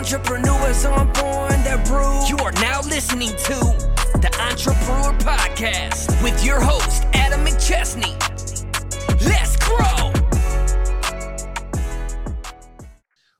Entrepreneurs on born that brew. You are now listening to the Entrebrewer Podcast with your host, Adam McChesney. Let's grow.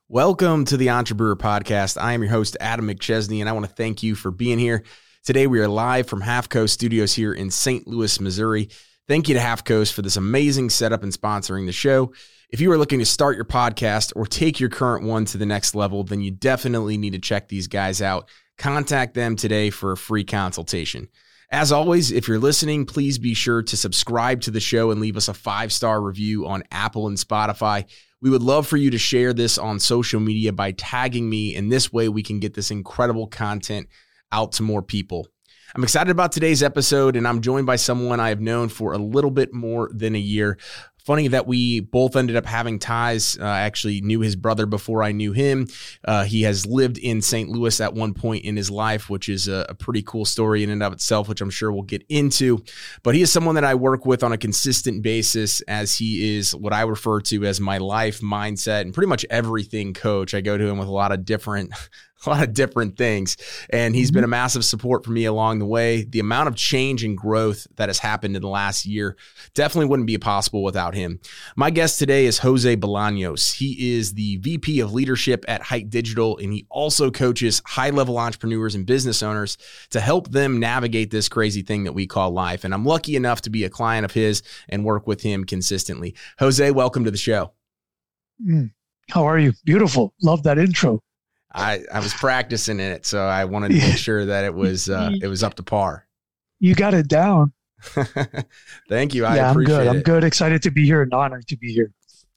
Welcome to the Entrebrewer Podcast. I am your host, Adam McChesney, and I want to thank you for being here. Today, we are live from Half Coast Studios here in St. Louis, Missouri. Thank you to Half Coast for this amazing setup and sponsoring the show. If you are looking to start your podcast or take your current one to the next level, then you definitely need to check these guys out. Contact them today for a free consultation. As always, if you're listening, please be sure to subscribe to the show and leave us a five star review on Apple and Spotify. We would love for you to share this on social media by tagging me. and this way, we can get this incredible content out to more people. I'm excited about today's episode, and I'm joined by someone I have known for a little bit more than a year. Funny that we both ended up having ties. Uh, I actually knew his brother before I knew him. Uh, he has lived in St. Louis at one point in his life, which is a, a, pretty cool story in and of itself, which I'm sure we'll get into. But he is someone that I work with on a consistent basis, as he is what I refer to as my life mindset and pretty much everything coach. I go to him with a lot of different a lot of different things. And he's mm-hmm. been a massive support for me along the way. The amount of change and growth that has happened in the last year definitely wouldn't be possible without him. My guest today is Jose Bolaños. He is the VP of Leadership at Hite Digital, and he also coaches high level entrepreneurs and business owners to help them navigate this crazy thing that we call life. And I'm lucky enough to be a client of his and work with him consistently. Jose, welcome to the show. Mm. How are you? Beautiful. Love that intro. I, I was practicing in it, so I wanted to make sure that it was uh, it was up to par. You got it down. Thank you. I yeah, I'm good. It. I'm good. Excited to be here and honored to be here.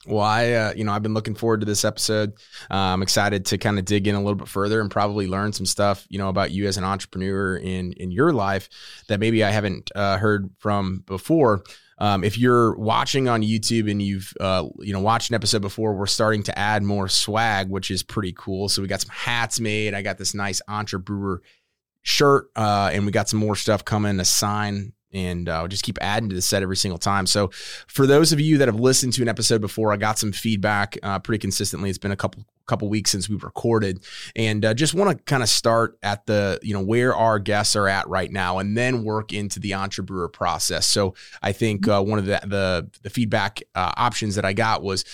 Well, I, uh, you know, I've been looking forward to this episode. Uh, I'm excited to kind of dig in a little bit further and probably learn some stuff, you know, about you as an entrepreneur in in your life that maybe I haven't uh, heard from before. Um, if you're watching on YouTube and you've uh, you know watched an episode before, we're starting to add more swag, which is pretty cool. So we got some hats made. I got this nice Entrebrewer shirt, uh, and we got some more stuff coming. A sign and uh, just keep adding to the set every single time. So, for those of you that have listened to an episode before, I got some feedback uh, pretty consistently. It's been a couple couple weeks since we've recorded, and uh, just want to kind of start at the you know where our guests are at right now, and then work into the entrepreneur process. So, I think mm-hmm. uh, one of the the, the feedback uh, options that I got was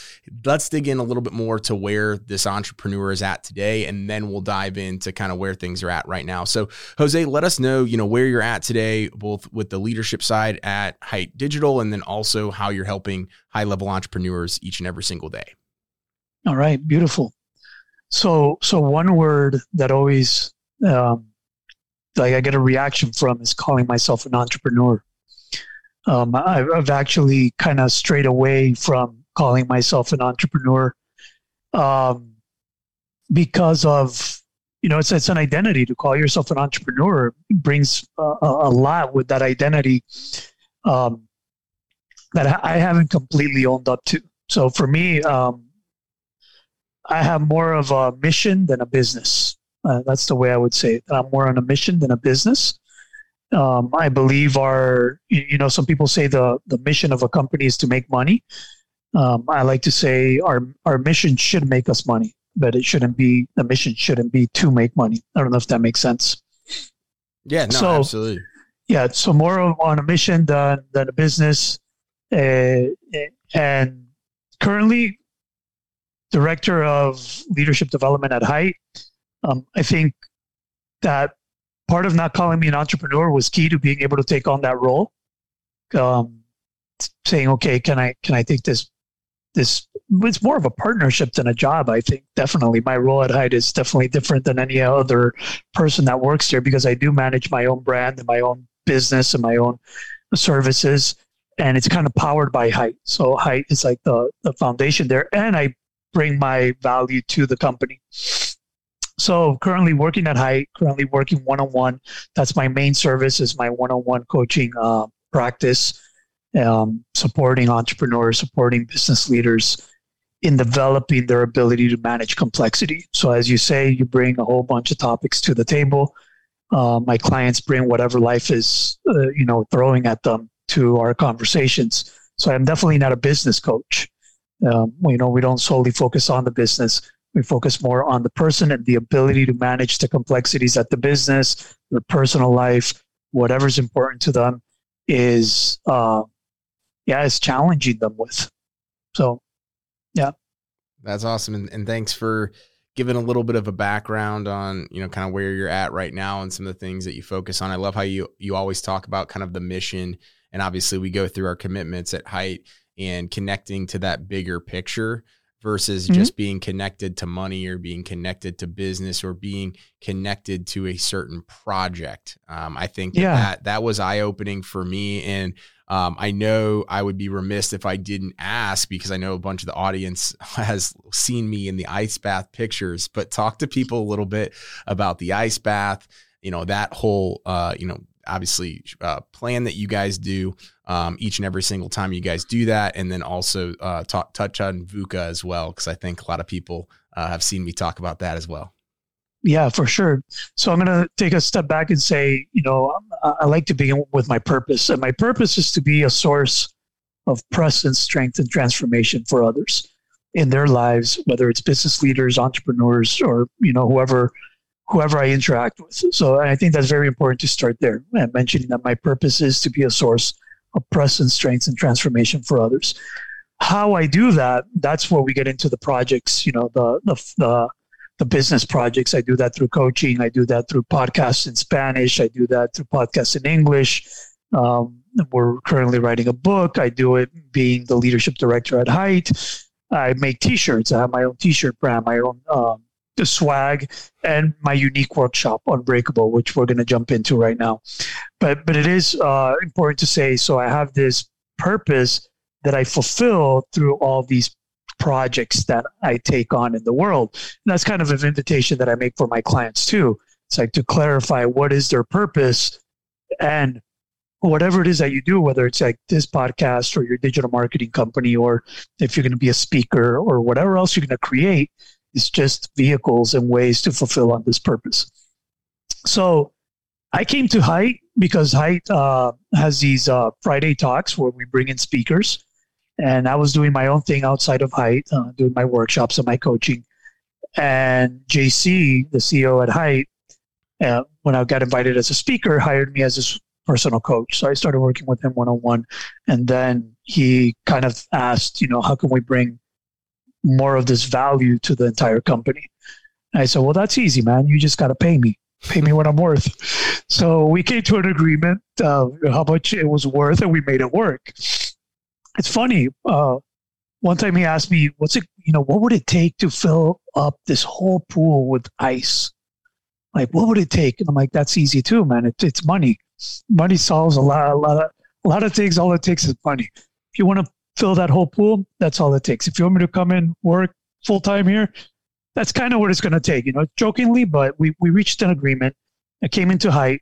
let's dig in a little bit more to where this entrepreneur is at today, and then we'll dive into kind of where things are at right now. So, Jose, let us know you know where you're at today, both with the leadership side at Hite Digital, and then also how you're helping high level entrepreneurs each and every single day. All right, beautiful. So, so one word that always um, like I get a reaction from is calling myself an entrepreneur. Um, I've, I've actually kind of strayed away from calling myself an entrepreneur um, because of you know, it's it's an identity to call yourself an entrepreneur brings a, a lot with that identity um, that I haven't completely owned up to. So for me, um, I have more of a mission than a business. Uh, that's the way I would say it. I'm more on a mission than a business. Um, I believe our, you know, some people say the the mission of a company is to make money. Um, I like to say our our mission should make us money but it shouldn't be the mission shouldn't be to make money. I don't know if that makes sense. Yeah, no, so, absolutely. Yeah, so more on a mission than than a business, uh, and currently director of leadership development at Hite. Um, I think that part of not calling me an entrepreneur was key to being able to take on that role. Um, saying, okay, can I can I take this this it's more of a partnership than a job i think definitely my role at Hite is definitely different than any other person that works here because i do manage my own brand and my own business and my own services and it's kind of powered by Hite so Hite is like the, the foundation there and i bring my value to the company so currently working at Hite currently working one-on-one that's my main service is my one-on-one coaching uh, practice um, supporting entrepreneurs, supporting business leaders in developing their ability to manage complexity. So, as you say, you bring a whole bunch of topics to the table. Uh, my clients bring whatever life is, uh, you know, throwing at them to our conversations. So, I'm definitely not a business coach. Um, you know, we don't solely focus on the business. We focus more on the person and the ability to manage the complexities at the business, their personal life, whatever's important to them is, uh, yeah, is challenging them with. So, yeah. That's awesome. And, and thanks for giving a little bit of a background on, you know, kind of where you're at right now and some of the things that you focus on. I love how you, you always talk about kind of the mission. And obviously we go through our commitments at Hite and connecting to that bigger picture versus mm-hmm. just being connected to money or being connected to business or being connected to a certain project. Um, I think that, yeah. that that was eye opening for me. And um, I know I would be remiss if I didn't ask because I know a bunch of the audience has seen me in the ice bath pictures, but talk to people a little bit about the ice bath, you know, that whole, uh, you know, obviously uh, plan that you guys do um, each and every single time you guys do that, and then also uh, talk, touch on VUCA as well because I think a lot of people uh, have seen me talk about that as well. Yeah, for sure. So I'm going to take a step back and say, you know, I, I like to begin with my purpose, and my purpose is to be a source of presence, strength, and transformation for others in their lives, whether it's business leaders, entrepreneurs, or you know whoever whoever I interact with. So I think that's very important to start there. And mentioning that my purpose is to be a source of presence, strength, and transformation for others. How I do that, that's where we get into the projects, you know, the the the, the business projects. I do that through coaching. I do that through podcasts in Spanish. I do that through podcasts in English. Um, we're currently writing a book. I do it being the leadership director at Hite. I make T-shirts. I have my own T-shirt brand, my own um, the swag and my unique workshop unbreakable which we're going to jump into right now. But but it is uh, important to say so i have this purpose that i fulfill through all these projects that i take on in the world. And that's kind of an invitation that i make for my clients too. It's like to clarify what is their purpose and whatever it is that you do, whether it's like this podcast or your digital marketing company, or if you're going to be a speaker or whatever else you're going to create, it's just vehicles and ways to fulfill on this purpose. So I came to Hite because Hite uh, has these uh, Friday talks where we bring in speakers. And I was doing my own thing outside of Hite, uh, doing my workshops and my coaching. And JC, the CEO at Hite, uh, when I got invited as a speaker, hired me as his personal coach. So I started working with him one on one. And then he kind of asked, you know, how can we bring more of this value to the entire company. And I said, well, that's easy, man. You just got to pay me, pay me what I'm worth. So we came to an agreement uh, how much it was worth, and we made it work. It's funny. Uh, one time he asked me, "What's it? You know, what would it take to fill up this whole pool with ice? Like, what would it take?" And I'm like, "That's easy too, man. It, it's money. Money solves a lot, a lot of, a lot of things. All it takes is money. If you want to fill that whole pool, that's all it takes. If you want me to come in, work full time here, that's kind of what it's going to take, you know, jokingly, but we, we reached an agreement. I came into Hite.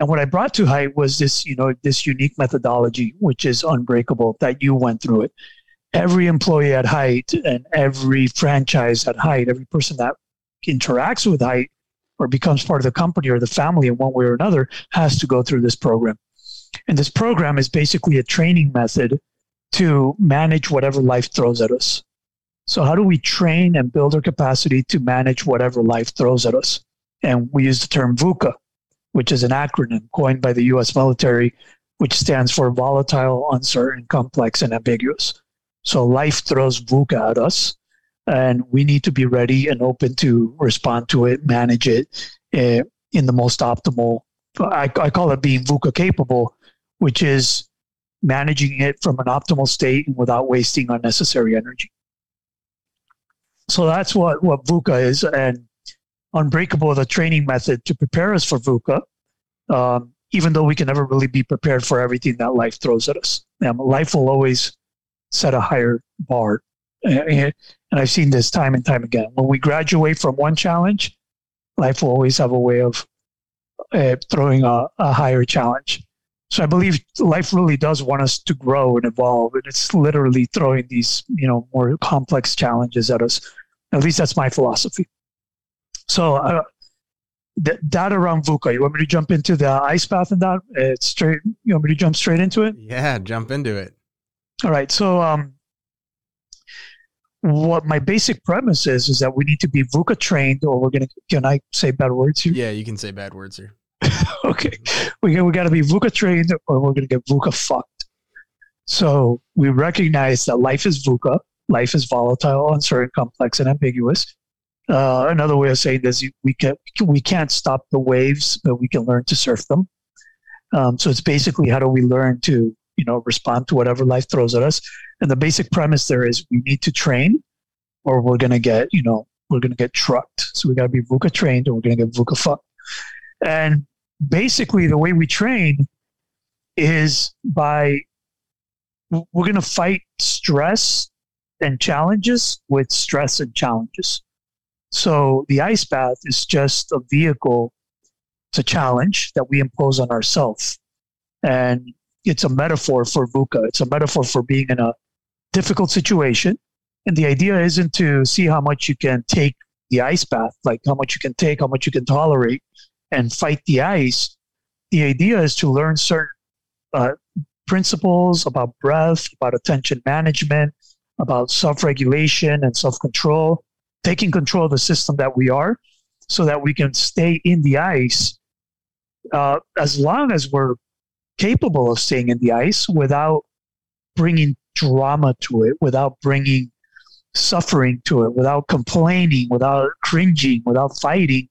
And what I brought to Hite was this, you know, this unique methodology, which is unbreakable, that you went through it. Every employee at Hite and every franchise at Hite, every person that interacts with Hite or becomes part of the company or the family in one way or another has to go through this program. And this program is basically a training method to manage whatever life throws at us. So, how do we train and build our capacity to manage whatever life throws at us? And we use the term VUCA, which is an acronym coined by the US military, which stands for volatile, uncertain, complex, and ambiguous. So, life throws VUCA at us, and we need to be ready and open to respond to it, manage it uh, in the most optimal. I, I call it being VUCA capable, which is managing it from an optimal state and without wasting unnecessary energy. So that's what, what VUCA is. And Unbreakable, the training method to prepare us for VUCA, um, even though we can never really be prepared for everything that life throws at us. Um, life will always set a higher bar. And I've seen this time and time again. When we graduate from one challenge, life will always have a way of uh, throwing a, a higher challenge. So I believe life really does want us to grow and evolve, and it's literally throwing these you know more complex challenges at us. At least that's my philosophy. So uh, th- that around VUCA. You want me to jump into the ice bath and that? It's straight. You want me to jump straight into it? Yeah, jump into it. All right. So um, what my basic premise is is that we need to be VUCA trained, or we're gonna. Can I say bad words here? Yeah, you can say bad words here. okay, we we got to be VUCA trained, or we're gonna get VUCA fucked. So we recognize that life is VUCA. Life is volatile, uncertain, complex, and ambiguous. Uh, another way of saying this, we can we can't stop the waves, but we can learn to surf them. Um, so it's basically how do we learn to you know respond to whatever life throws at us and the basic premise there is we need to train or we're going to get you know we're going to get trucked so we got to be vuca trained or we're going to get vuca fucked and basically the way we train is by we're going to fight stress and challenges with stress and challenges so the ice bath is just a vehicle it's a challenge that we impose on ourselves and it's a metaphor for VUCA. It's a metaphor for being in a difficult situation. And the idea isn't to see how much you can take the ice bath, like how much you can take, how much you can tolerate, and fight the ice. The idea is to learn certain uh, principles about breath, about attention management, about self regulation and self control, taking control of the system that we are so that we can stay in the ice uh, as long as we're capable of staying in the ice without bringing drama to it, without bringing suffering to it, without complaining, without cringing, without fighting.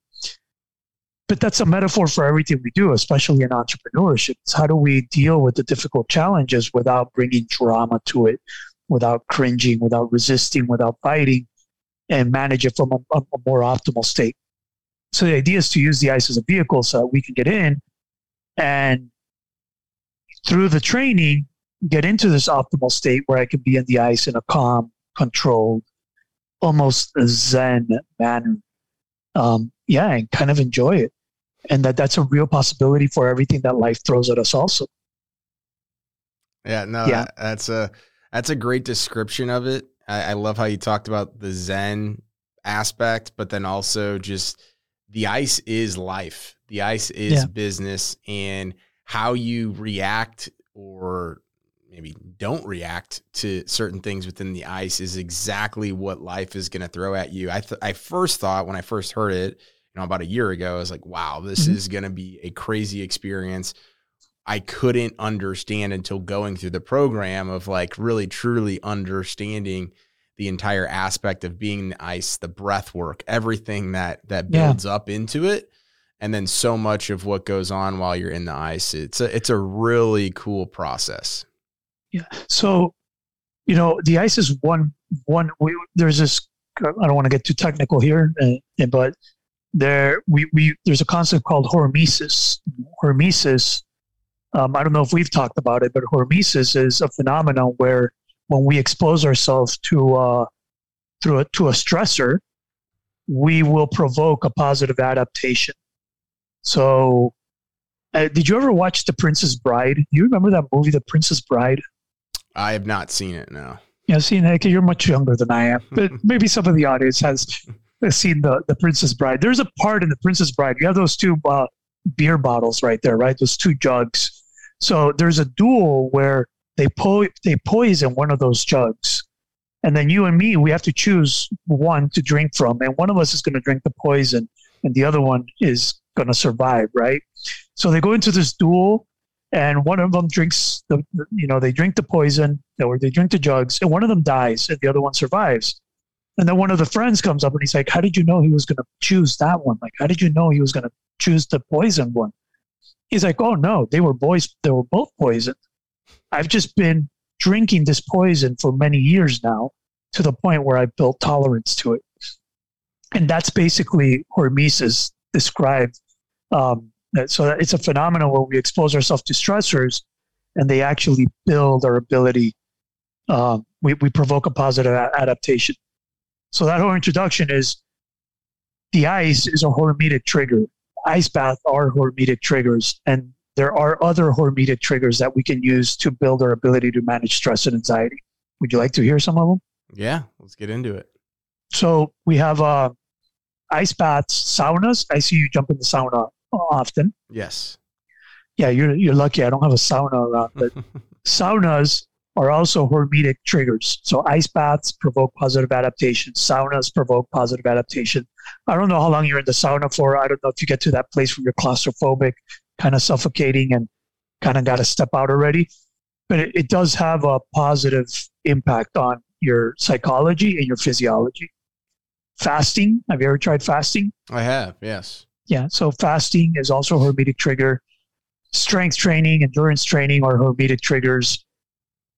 But that's a metaphor for everything we do, especially in entrepreneurship. It's how do we deal with the difficult challenges without bringing drama to it, without cringing, without resisting, without fighting, and manage it from a, a more optimal state. So the idea is to use the ice as a vehicle so that we can get in and through the training, get into this optimal state where I can be in the ice in a calm, controlled, almost Zen manner. Um, yeah, and kind of enjoy it. And that that's a real possibility for everything that life throws at us also. Yeah, no, yeah. that's a that's a great description of it. I, I love how you talked about the Zen aspect, but then also just the ice is life. The ice is yeah. business and how you react or maybe don't react to certain things within the ice is exactly what life is going to throw at you. I th- I first thought when I first heard it, know, about a year ago, I was like, wow, this mm-hmm. is going to be a crazy experience. I couldn't understand until going through the program of like really truly understanding the entire aspect of being the ice, the breath work, everything that that builds yeah. up into it and then so much of what goes on while you're in the ice. It's a it's a really cool process. Yeah. So, you know, the ice is one one. We, there's this. I don't want to get too technical here, uh, but there we we there's a concept called hormesis. Hormesis. Um, I don't know if we've talked about it, but hormesis is a phenomenon where when we expose ourselves to uh, through a, to a stressor, we will provoke a positive adaptation. So, uh, did you ever watch The Princess Bride? Do you remember that movie, The Princess Bride? I have not seen it. No. Yeah, seen it. You're much younger than I am, but maybe some of the audience has seen the the Princess Bride. There's a part in the Princess Bride. You have those two uh, beer bottles right there, right? Those two jugs. So there's a duel where they po- they poison one of those jugs, and then you and me we have to choose one to drink from, and one of us is going to drink the poison, and the other one is going to survive, right? So they go into this duel, and one of them drinks the, you know, they drink the poison or they drink the jugs, and one of them dies, and the other one survives. And then one of the friends comes up and he's like, "How did you know he was going to choose that one? Like, how did you know he was going to choose the poison one?" He's like, "Oh no, they were boys. They were both poisoned. I've just been drinking this poison for many years now, to the point where I built tolerance to it." And that's basically hormesis described um, so it's a phenomenon where we expose ourselves to stressors and they actually build our ability. Um, we, we provoke a positive adaptation. So that whole introduction is the ice is a hormetic trigger. Ice baths are hormetic triggers, and there are other hormetic triggers that we can use to build our ability to manage stress and anxiety. Would you like to hear some of them? Yeah, let's get into it. So we have uh, ice baths, saunas. I see you jump in the sauna often. Yes. Yeah, you're you're lucky. I don't have a sauna around, but saunas are also hormetic triggers. So ice baths provoke positive adaptation. Saunas provoke positive adaptation. I don't know how long you're in the sauna for. I don't know if you get to that place where you're claustrophobic, kind of suffocating and kind of got to step out already. But it, it does have a positive impact on your psychology and your physiology. Fasting. Have you ever tried fasting? I have, yes. Yeah. So fasting is also a hormetic trigger. Strength training, endurance training are hormetic triggers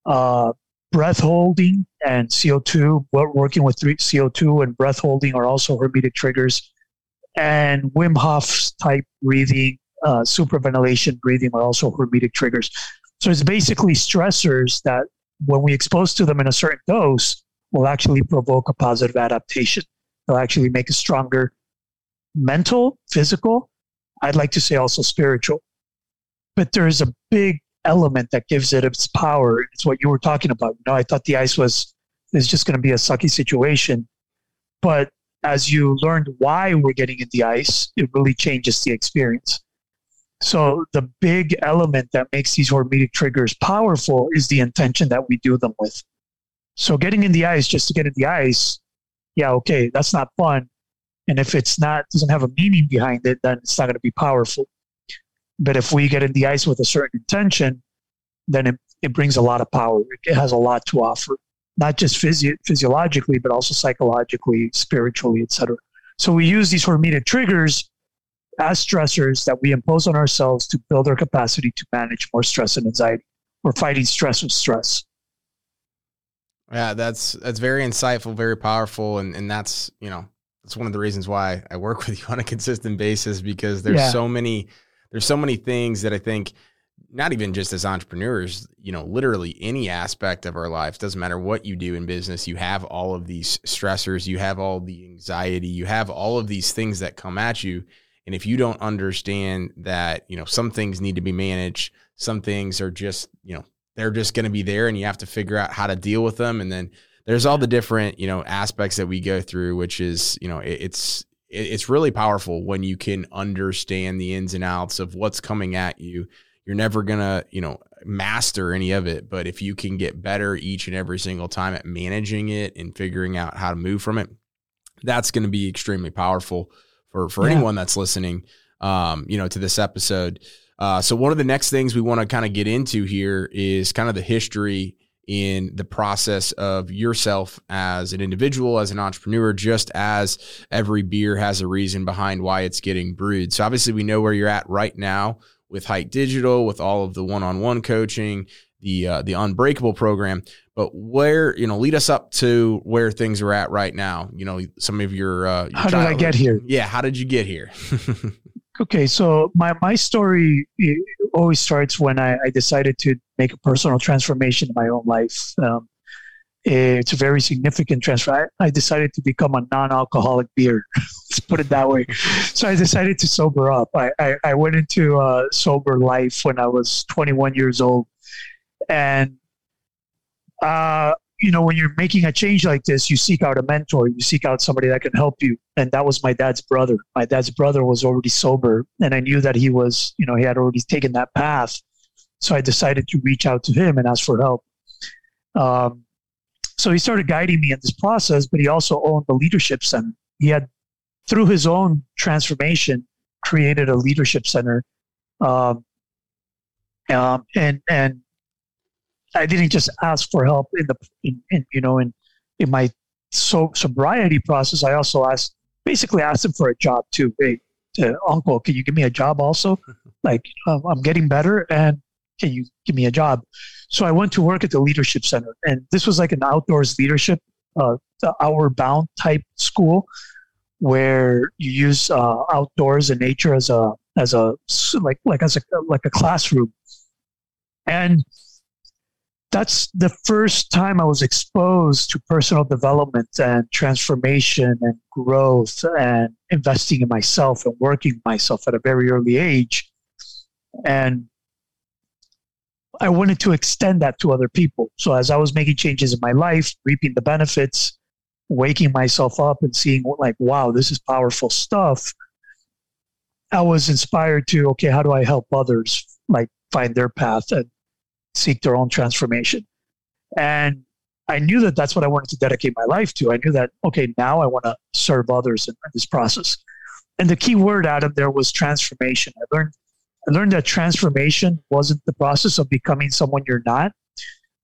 uh, breath holding and CO2, working with CO2 and breath holding are also hormetic triggers. And Wim Hof type breathing, uh, supraventilation breathing are also hormetic triggers. So it's basically stressors that when we expose to them in a certain dose will actually provoke a positive adaptation. They'll actually make us stronger mental, physical, I'd like to say also spiritual. But there's a big element that gives it its power. It's what you were talking about. You know, I thought the ice was is just going to be a sucky situation, but as you learned why we're getting in the ice, it really changes the experience. So the big element that makes these hormetic triggers powerful is the intention that we do them with. So getting in the ice just to get in the ice, yeah, okay, that's not fun. And if it's not doesn't have a meaning behind it, then it's not going to be powerful. But if we get in the ice with a certain intention, then it, it brings a lot of power. It has a lot to offer, not just physio- physiologically, but also psychologically, spiritually, etc. So we use these hormetic triggers as stressors that we impose on ourselves to build our capacity to manage more stress and anxiety. We're fighting stress with stress. Yeah, that's that's very insightful, very powerful, and and that's you know that's one of the reasons why I work with you on a consistent basis because there's yeah. so many there's so many things that I think not even just as entrepreneurs, you know, literally any aspect of our life, doesn't matter what you do in business, you have all of these stressors, you have all the anxiety, you have all of these things that come at you. And if you don't understand that, you know, some things need to be managed, some things are just, you know, they're just going to be there and you have to figure out how to deal with them. And then there's all the different, you know, aspects that we go through, which is, you know, it, it's, it's really powerful when you can understand the ins and outs of what's coming at you. You're never going to, you know, master any of it, but if you can get better each and every single time at managing it and figuring out how to move from it, that's going to be extremely powerful for for yeah. anyone that's listening um, you know, to this episode. Uh, so one of the next things we want to kind of get into here is kind of the history in the process of yourself as an individual, as an entrepreneur, just as every beer has a reason behind why it's getting brewed. So obviously we know where you're at right now with Hite Digital, with all of the one-on-one coaching, the uh, the Unbreakable program. But where you know, lead us up to where things are at right now. You know, some of your, uh, your how did I get here? Yeah, how did you get here? okay, so my my story always starts when I, I, decided to make a personal transformation in my own life. Um, it's a very significant transfer. I, I decided to become a non-alcoholic beer. Let's put it that way. So I decided to sober up. I, I, I went into a sober life when I was 21 years old, and uh, you know, when you're making a change like this, you seek out a mentor, you seek out somebody that can help you. And that was my dad's brother. My dad's brother was already sober, and I knew that he was, you know, he had already taken that path. So I decided to reach out to him and ask for help. Um, so he started guiding me in this process, but he also owned the leadership center. He had, through his own transformation, created a leadership center. Um, um, and and I didn't just ask for help in the in, in you know in in my so sobriety process. I also asked basically asked him for a job too. Hey, to, uncle, can you give me a job also? like um, I'm getting better, and can you give me a job? So I went to work at the leadership center, and this was like an outdoors leadership, uh, outward bound type school where you use uh, outdoors and nature as a as a like like as a like a classroom and that's the first time I was exposed to personal development and transformation and growth and investing in myself and working myself at a very early age. And I wanted to extend that to other people. So as I was making changes in my life, reaping the benefits, waking myself up and seeing like, wow, this is powerful stuff. I was inspired to, okay, how do I help others like find their path and seek their own transformation. And I knew that that's what I wanted to dedicate my life to. I knew that, okay, now I want to serve others in, in this process. And the key word, Adam, there was transformation. I learned, I learned that transformation wasn't the process of becoming someone you're not,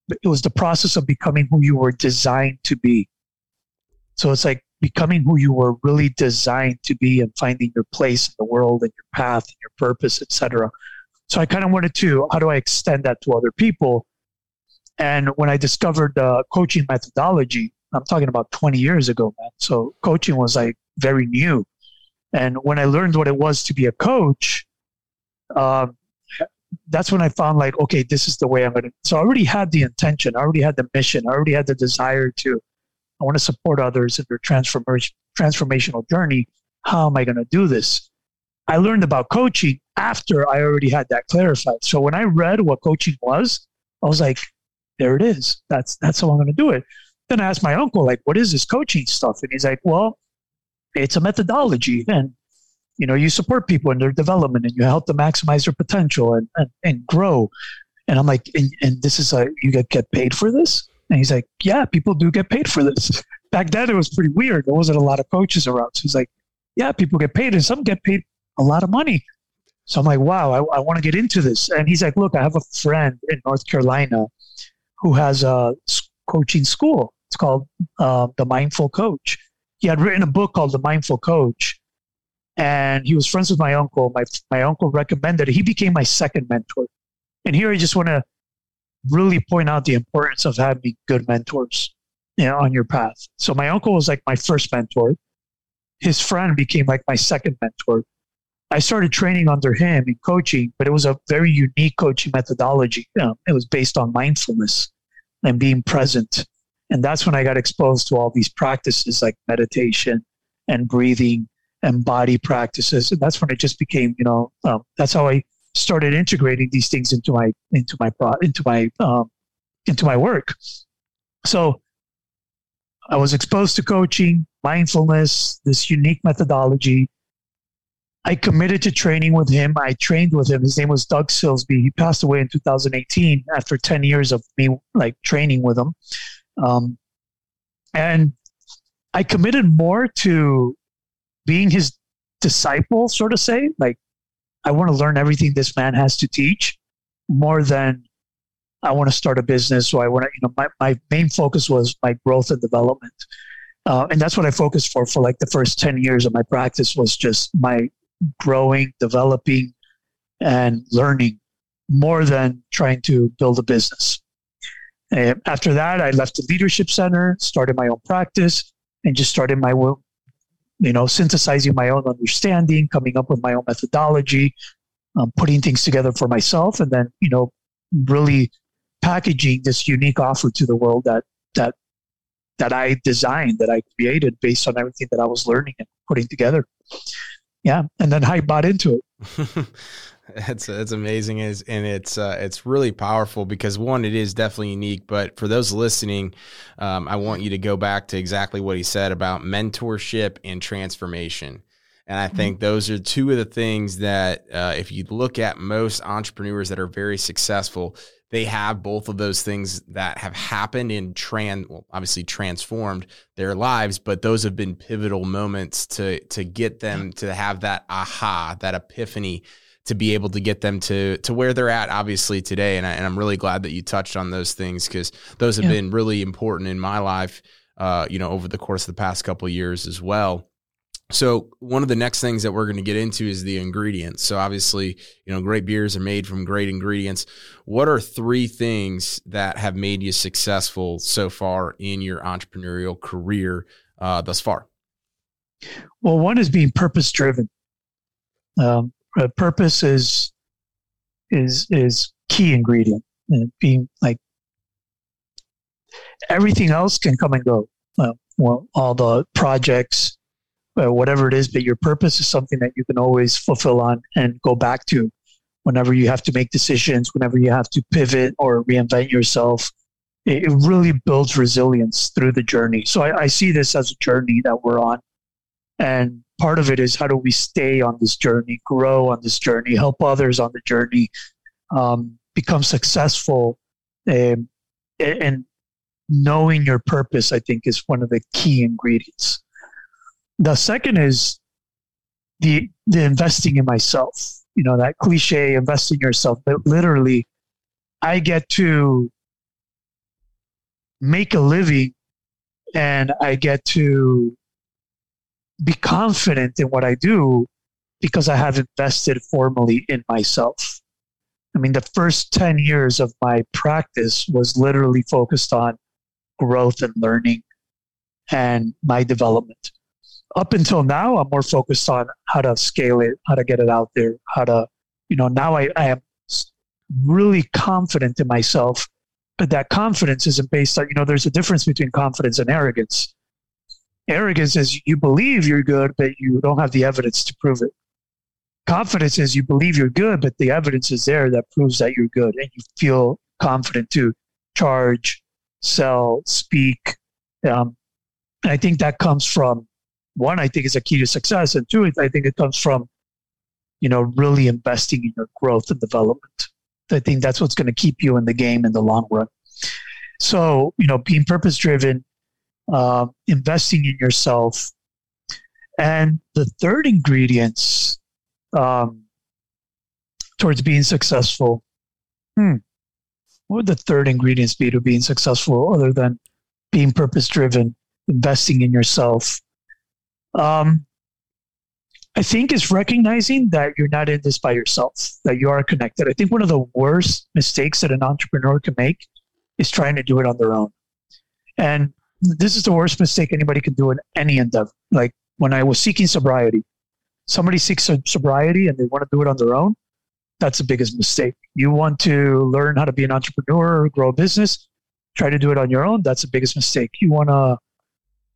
but it was the process of becoming who you were designed to be. So it's like becoming who you were really designed to be and finding your place in the world and your path and your purpose, etc. So I kind of wanted to, how do I extend that to other people? And when I discovered the coaching methodology, I'm talking about 20 years ago, man. So coaching was like very new. And when I learned what it was to be a coach, um, that's when I found like, okay, this is the way I'm going to. So I already had the intention, I already had the mission, I already had the desire to, I want to support others in their transformation, transformational journey. How am I going to do this? I learned about coaching after I already had that clarified. So when I read what coaching was, I was like, there it is. That's that's how I'm going to do it. Then I asked my uncle, like, what is this coaching stuff? And he's like, well, it's a methodology, and you know, you support people in their development, and you help them maximize their potential and and, and grow. And I'm like, and, and this is a you get get paid for this? And he's like, yeah, people do get paid for this. Back then, it was pretty weird. There wasn't a lot of coaches around. So he's like, yeah, people get paid, and some get paid a lot of money. So I'm like, wow, I, I want to get into this. And he's like, look, I have a friend in North Carolina who has a coaching school. It's called uh, The Mindful Coach. He had written a book called The Mindful Coach, and he was friends with my uncle. My my uncle recommended. He became my second mentor. And here I just want to really point out the importance of having good mentors you know, on your path. So my uncle was like my first mentor. His friend became like my second mentor. I started training under him in coaching, but it was a very unique coaching methodology. It was based on mindfulness and being present. And that's when I got exposed to all these practices like meditation and breathing and body practices. And that's when it just became, you know, um, that's how I started integrating these things into my into my into my um, into my work. So I was exposed to coaching, mindfulness, this unique methodology, I committed to training with him. I trained with him. His name was Doug Silsbee. He passed away in 2018 after 10 years of me like training with him. Um, and I committed more to being his disciple, sort of say. Like, I want to learn everything this man has to teach more than I want to start a business. So I want to, you know, my, my main focus was my growth and development. Uh, and that's what I focused for for like the first 10 years of my practice was just my growing, developing, and learning more than trying to build a business. And after that, I left the leadership center, started my own practice, and just started my you know, synthesizing my own understanding, coming up with my own methodology, um, putting things together for myself, and then you know, really packaging this unique offer to the world that that that I designed, that I created based on everything that I was learning and putting together yeah, and then Hite bought into it. that's that's amazing, is and it's uh, it's really powerful because one, it is definitely unique. But for those listening, um, I want you to go back to exactly what he said about mentorship and transformation. And I think mm-hmm. those are two of the things that, uh, if you look at most entrepreneurs that are very successful, they have both of those things that have happened in trans well, obviously transformed their lives but those have been pivotal moments to to get them to have that aha that epiphany to be able to get them to to where they're at obviously today and, I, and i'm really glad that you touched on those things because those have yeah. been really important in my life uh, you know over the course of the past couple years as well so one of the next things that we're going to get into is the ingredients. So obviously, you know, great beers are made from great ingredients. What are three things that have made you successful so far in your entrepreneurial career uh, thus far? Well, one is being purpose driven. Um, purpose is is is key ingredient. And being like everything else can come and go. Uh, well, all the projects uh, whatever it is, but your purpose is something that you can always fulfill on and go back to whenever you have to make decisions, whenever you have to pivot or reinvent yourself. It, it really builds resilience through the journey. So I, I see this as a journey that we're on. And part of it is how do we stay on this journey, grow on this journey, help others on the journey, um, become successful, um, and knowing your purpose, I think, is one of the key ingredients. The second is the the investing in myself. You know, that cliche, invest in yourself, but literally I get to make a living and I get to be confident in what I do because I have invested formally in myself. I mean, the first 10 years of my practice was literally focused on growth and learning and my development. Up until now, I'm more focused on how to scale it, how to get it out there, how to, you know, now I, I am really confident in myself. But that confidence isn't based on, you know, there's a difference between confidence and arrogance. Arrogance is you believe you're good, but you don't have the evidence to prove it confidence is you believe you're good, but the evidence is there that proves that you're good, and you feel confident to charge, sell, speak. Um, I think that comes from one. I think is a key to success, and two, I think it comes from you know really investing in your growth and development. I think that's what's going to keep you in the game in the long run. So you know, being purpose driven, uh, investing in yourself, and the third ingredients um, towards being successful. Hmm. What would the third ingredients be to being successful other than being purpose driven, investing in yourself? Um, I think is recognizing that you're not in this by yourself, that you are connected. I think one of the worst mistakes that an entrepreneur can make is trying to do it on their own. And this is the worst mistake anybody can do in any endeavor. Like when I was seeking sobriety, somebody seeks sobriety and they want to do it on their own, that's the biggest mistake. You want to learn how to be an entrepreneur, grow a business, try to do it on your own. That's the biggest mistake. You want to,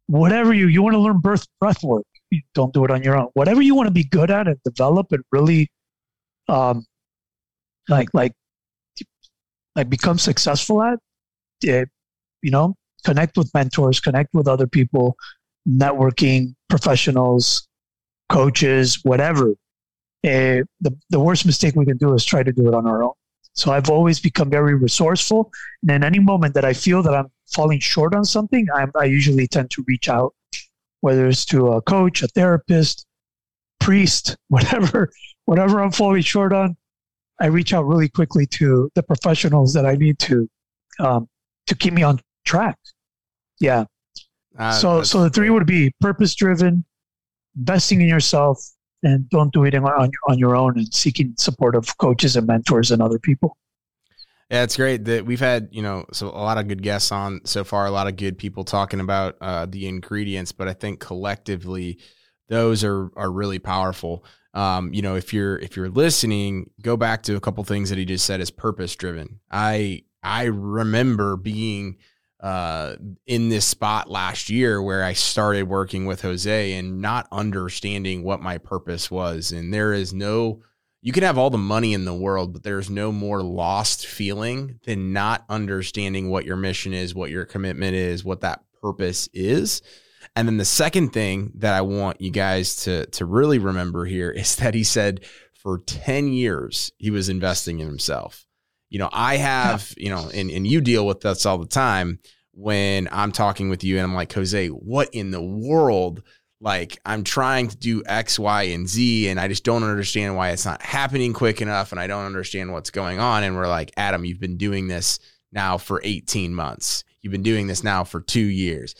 whatever you, you want to learn birth, breath work. Don't do it on your own. Whatever you want to be good at and develop and really, um, like, like, like become successful at, it, you know, connect with mentors, connect with other people, networking, professionals, coaches, whatever. Uh, the, the worst mistake we can do is try to do it on our own. So I've always become very resourceful. And in any moment that I feel that I'm falling short on something, I'm, I usually tend to reach out, whether it's to a coach, a therapist, priest, whatever, whatever I'm falling short on. I reach out really quickly to the professionals that I need to um, to keep me on track. Yeah. Uh, so so the three would be purpose driven, investing in yourself and don't do it on, on your own and seeking support of coaches and mentors and other people. Yeah, it's great that we've had, you know, so a lot of good guests on so far, a lot of good people talking about uh, the ingredients, but I think collectively those are are really powerful. Um, you know, if you're if you're listening, go back to a couple things that he just said is purpose driven. I I remember being uh, in this spot last year where I started working with Jose and not understanding what my purpose was. And there is no, you can have all the money in the world, but there's no more lost feeling than not understanding what your mission is, what your commitment is, what that purpose is. And then the second thing that I want you guys to to really remember here is that he said for 10 years he was investing in himself you know, I have, you know, and, and you deal with this all the time when I'm talking with you and I'm like, Jose, what in the world? Like, I'm trying to do X, Y, and Z, and I just don't understand why it's not happening quick enough. And I don't understand what's going on. And we're like, Adam, you've been doing this now for 18 months. You've been doing this now for two years.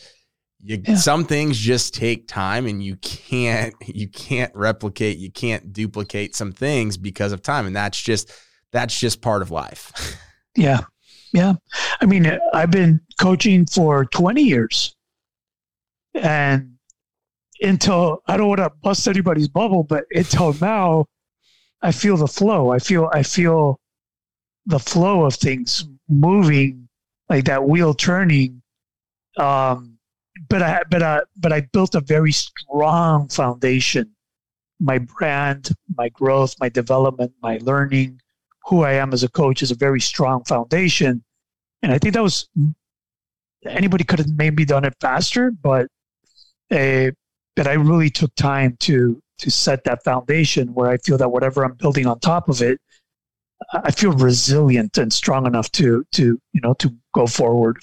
You, yeah. Some things just take time and you can't you can't replicate, you can't duplicate some things because of time. And that's just that's just part of life. yeah. Yeah. I mean, I've been coaching for 20 years. And until I don't want to bust anybody's bubble, but until now, I feel the flow. I feel, I feel the flow of things moving like that wheel turning. Um, but I, but I, but I built a very strong foundation. My brand, my growth, my development, my learning, who I am as a coach is a very strong foundation. And I think that was anybody could have maybe done it faster, but uh, but I really took time to to set that foundation where I feel that whatever I'm building on top of it, I feel resilient and strong enough to to you know to go forward.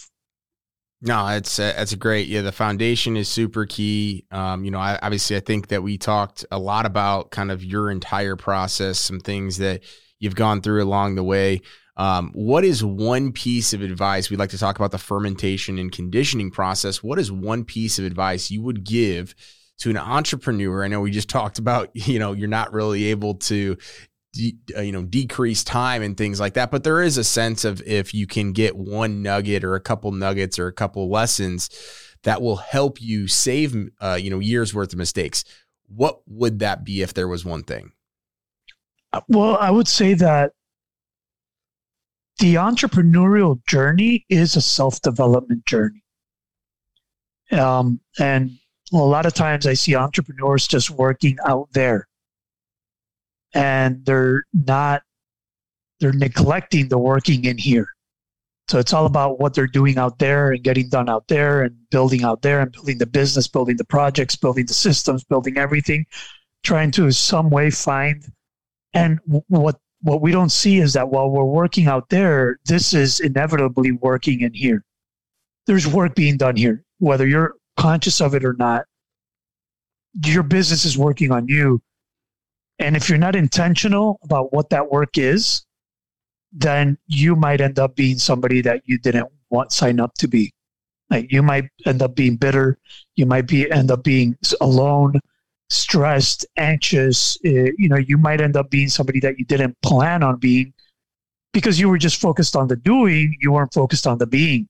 No, it's uh, that's a great. Yeah, the foundation is super key. Um, you know, I, obviously, I think that we talked a lot about kind of your entire process, some things that you've gone through along the way. Um, what is one piece of advice we'd like to talk about the fermentation and conditioning process? What is one piece of advice you would give to an entrepreneur? I know we just talked about, you know, you're not really able to de- uh, you know decrease time and things like that but there is a sense of if you can get one nugget or a couple nuggets or a couple lessons that will help you save uh, you know years worth of mistakes what would that be if there was one thing well i would say that the entrepreneurial journey is a self-development journey. Um, and a lot of times i see entrepreneurs just working out there. And they're not they're neglecting the working in here. So it's all about what they're doing out there and getting done out there and building out there and building the business building the projects building the systems building everything trying to some way find and what what we don't see is that while we're working out there this is inevitably working in here there's work being done here whether you're conscious of it or not your business is working on you and if you're not intentional about what that work is, then you might end up being somebody that you didn't want sign up to be. Like you might end up being bitter. You might be end up being alone, stressed, anxious. Uh, you know, you might end up being somebody that you didn't plan on being because you were just focused on the doing. You weren't focused on the being.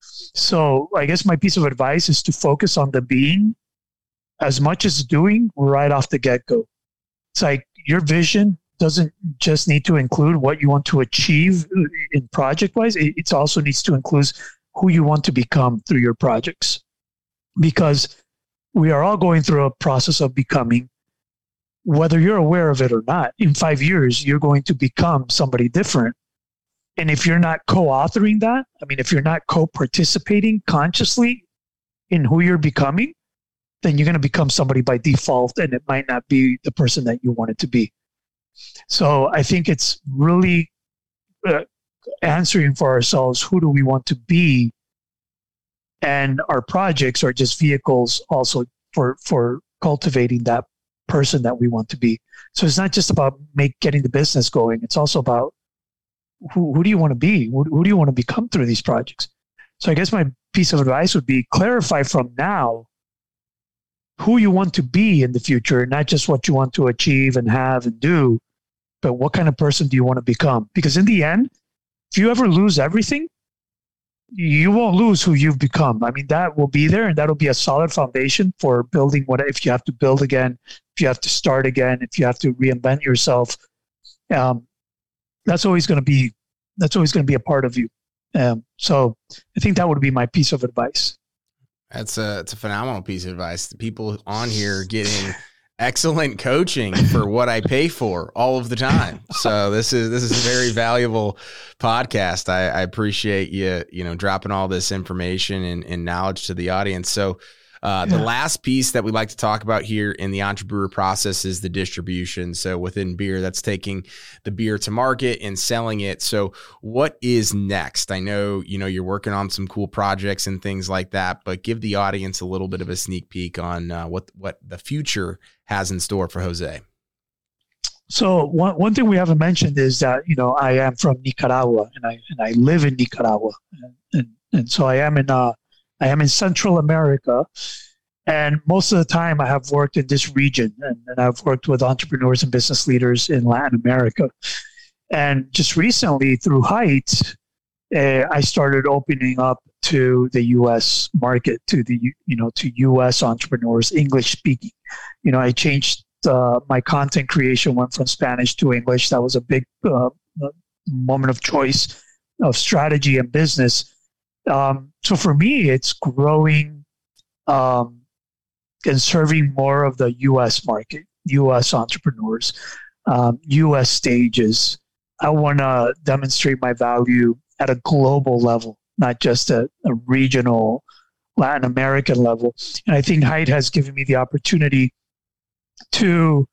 So I guess my piece of advice is to focus on the being as much as doing right off the get go. It's like your vision doesn't just need to include what you want to achieve in project wise, it also needs to include who you want to become through your projects. Because we are all going through a process of becoming, whether you're aware of it or not. In five years, you're going to become somebody different. And if you're not co authoring that, I mean, if you're not co participating consciously in who you're becoming, then you're going to become somebody by default and it might not be the person that you wanted to be. So I think it's really uh, answering for ourselves who do we want to be? And our projects are just vehicles also for, for cultivating that person that we want to be. So it's not just about make getting the business going. It's also about who, who do you want to be? Who, who do you want to become through these projects? So I guess my piece of advice would be clarify from now who you want to be in the future, not just what you want to achieve and have and do, but what kind of person do you want to become? Because in the end, if you ever lose everything, you won't lose who you've become. I mean, that will be there and that'll be a solid foundation for building what if you have to build again, if you have to start again, if you have to reinvent yourself. Um, that's always going to be that's always going to be a part of you. Um, so I think that would be my piece of advice. That's a it's a phenomenal piece of advice. The people on here getting excellent coaching for what I pay for all of the time. So this is this is a very valuable podcast. I, I appreciate you you know dropping all this information and, and knowledge to the audience. So uh, yeah. The last piece that we like to talk about here in the entrepreneur process is the distribution. So within beer, that's taking the beer to market and selling it. So what is next? I know you know you're working on some cool projects and things like that, but give the audience a little bit of a sneak peek on uh, what what the future has in store for Jose. So one, one thing we haven't mentioned is that you know I am from Nicaragua and I and I live in Nicaragua and and, and so I am in uh I am in Central America. And most of the time, I have worked in this region and, and I've worked with entrepreneurs and business leaders in Latin America. And just recently, through Hite, uh, I started opening up to the U.S. market, to the you know to U.S. entrepreneurs, English speaking. You know, I changed uh, my content creation went from Spanish to English. That was a big uh, moment of choice of strategy and business. Um, so for me, it's growing um, and serving more of the U.S. market, U.S. entrepreneurs, um, U.S. stages. I want to demonstrate my value at a global level, not just a, a regional Latin American level. And I think Hite has given me the opportunity to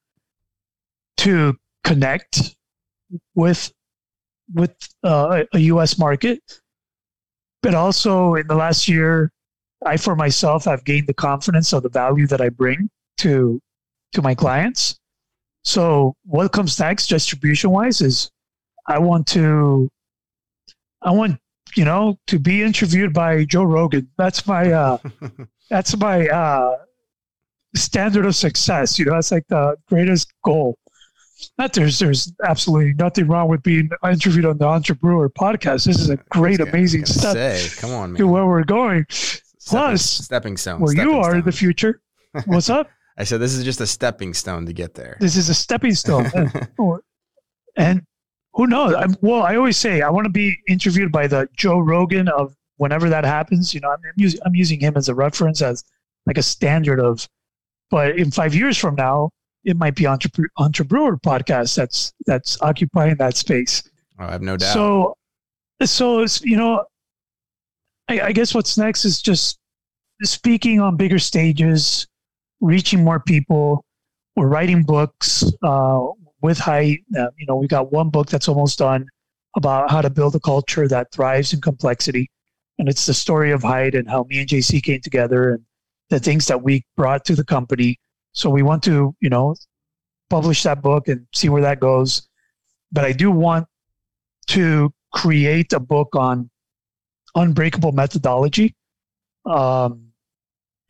to connect with with uh, a U.S. market but also in the last year, I for myself have gained the confidence of the value that I bring to to my clients. So what comes next, distribution wise, is I want to I want you know to be interviewed by Joe Rogan. That's my uh, that's my uh, standard of success. You know, that's like the greatest goal. Not there's there's absolutely nothing wrong with being interviewed on the Entrebrewer podcast. This is a great, amazing step. Say, come on, man. To where we're going. Plus, stepping stone. Where stepping you are stone. in the future. What's up? I said this is just a stepping stone to get there. This is a stepping stone. Oh, and who knows? I'm, well, I always say I want to be interviewed by the Joe Rogan of whenever that happens. You know, I'm, I'm using I'm using him as a reference as like a standard of. But in five years from now, it might be Entrebrewer, Entrebrewer podcast that's that's occupying that space. Oh, I have no doubt. So, so you know, I, I guess what's next is just speaking on bigger stages, reaching more people. We're writing books uh, with Hite. Uh, you know, we got one book that's almost done about how to build a culture that thrives in complexity, and it's the story of Hite and how me and JC came together and the things that we brought to the company. So we want to, you know, publish that book and see where that goes. But I do want to create a book on unbreakable methodology. Um,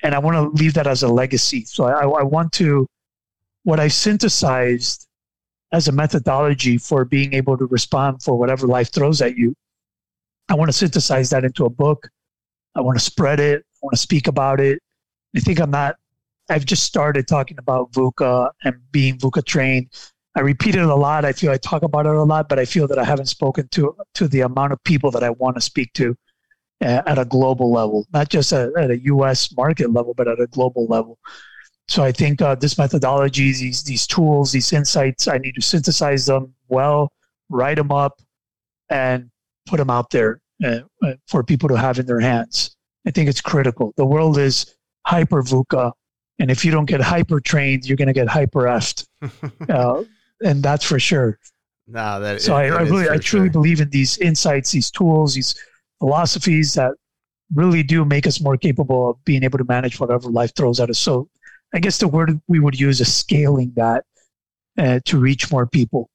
and I want to leave that as a legacy. So I, I want to, what I synthesized as a methodology for being able to respond for whatever life throws at you. I want to synthesize that into a book. I want to spread it. I want to speak about it. I think I'm not, I've just started talking about VUCA and being VUCA trained. I repeat it a lot. I feel I talk about it a lot, but I feel that I haven't spoken to to the amount of people that I want to speak to uh, at a global level, not just at, at, a U.S. market level, but at a global level. So I think uh, this methodology, these these tools, these insights, I need to synthesize them well, write them up, and put them out there uh, for people to have in their hands. I think it's critical. The world is hyper VUCA, and if you don't get hyper trained, you're going to get hyper effed. uh, and that's for sure. No, that so it, I, I really, I truly sure. believe in these insights, these tools, these philosophies that really do make us more capable of being able to manage whatever life throws at us. So I guess the word we would use is scaling that uh, to reach more people.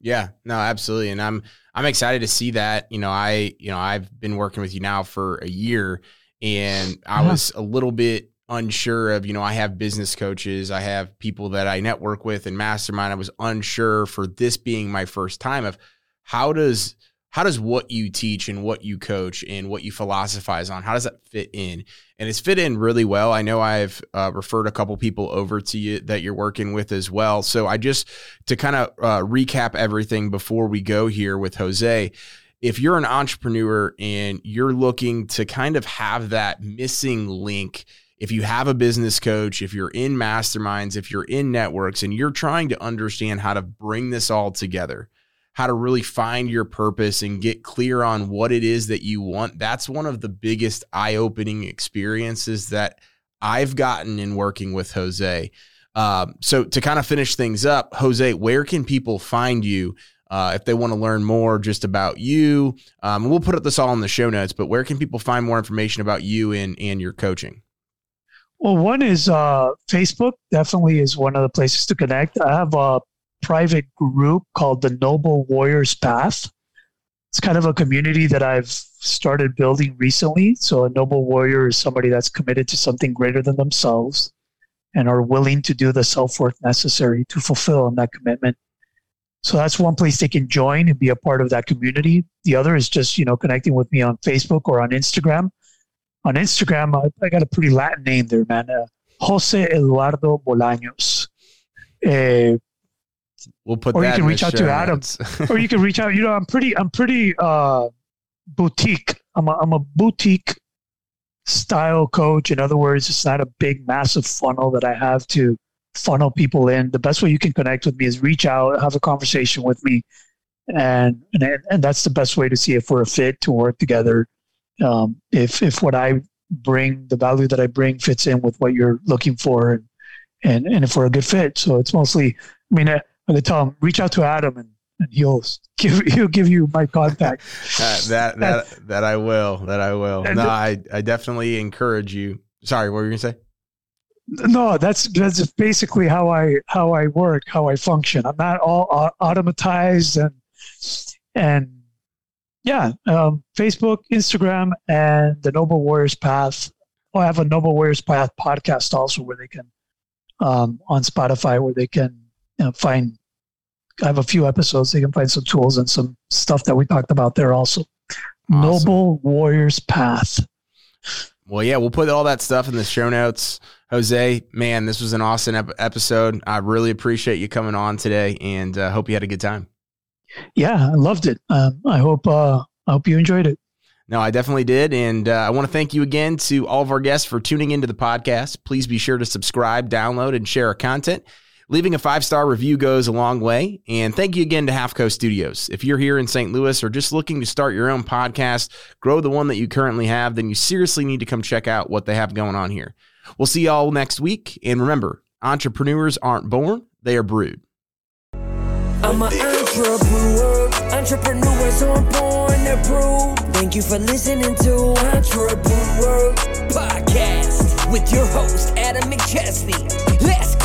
Yeah, no, absolutely. And I'm, I'm excited to see that, you know, I, you know, I've been working with you now for a year and I Yeah. was a little bit unsure of, you know, I have business coaches, I have people that I network with and mastermind. I was unsure for this being my first time of how does how does what you teach and what you coach and what you philosophize on how does that fit in? And it's fit in really well. I know i've uh, referred a couple people over to you that you're working with as well. So i just to kind of uh, recap everything before we go here with jose if you're an entrepreneur and you're looking to kind of have that missing link if you have a business coach, if you're in masterminds, if you're in networks, and you're trying to understand how to bring this all together, how to really find your purpose and get clear on what it is that you want, that's one of the biggest eye opening experiences that I've gotten in working with Jose. Um, so, to kind of finish things up, Jose, where can people find you? Uh, if they want to learn more just about you, um, we'll put up this all in the show notes. But where can people find more information about you and and your coaching? Well, one is uh, Facebook. Definitely is one of the places to connect. I have a private group called the Noble Warriors Path. It's kind of a community that I've started building recently. So, a noble warrior is somebody that's committed to something greater than themselves and are willing to do the self work necessary to fulfill on that commitment. So that's one place they can join and be a part of that community. The other is just, you know, connecting with me on Facebook or on Instagram on Instagram, I, I got a pretty Latin name there, man. Uh, Jose Eduardo Bolaños. Uh, We'll put Or you can reach out to Adam. or you can reach out. You know, I'm pretty, I'm pretty uh, boutique. I'm a, I'm a boutique style coach. In other words, it's not a big, massive funnel that I have to funnel people in. The best way you can connect with me is reach out, have a conversation with me, and and and that's the best way to see if we're a fit to work together. Um, if if what I bring, the value that I bring, fits in with what you're looking for, and and and if we're a good fit. So it's mostly, I mean, I, I could tell them reach out to Adam and and he'll give he'll give you my contact. Uh, that that that I will. That I will. No, I I definitely encourage you. Sorry, what were you gonna say? No, that's that's basically how I how I work, how I function. I'm not all automatized and and yeah, um, Facebook, Instagram, and the Noble Warriors Path. Oh, I have a Noble Warriors Path podcast also where they can um, on Spotify where they can you know, find. I have a few episodes. They can find some tools and some stuff that we talked about there also. Awesome. Noble Warriors Path. Well, yeah, we'll put all that stuff in the show notes. Jose, man, this was an awesome ep- episode. I really appreciate you coming on today, and uh, hope you had a good time. Yeah, I loved it. Um, I hope uh, I hope you enjoyed it. No, I definitely did. And uh, I want to thank you again to all of our guests for tuning into the podcast. Please be sure to subscribe, download, and share our content. Leaving a five star review goes a long way. And thank you again to Half Coast Studios. If you're here in St. Louis or just looking to start your own podcast, grow the one that you currently have, then you seriously need to come check out what they have going on here. We'll see y'all next week. And remember, entrepreneurs aren't born, they are brewed. Entrepreneur. Entrepreneurs aren't born, they're. Thank you for listening to Entrebrewer Podcast with your host, Adam McChesney. Let's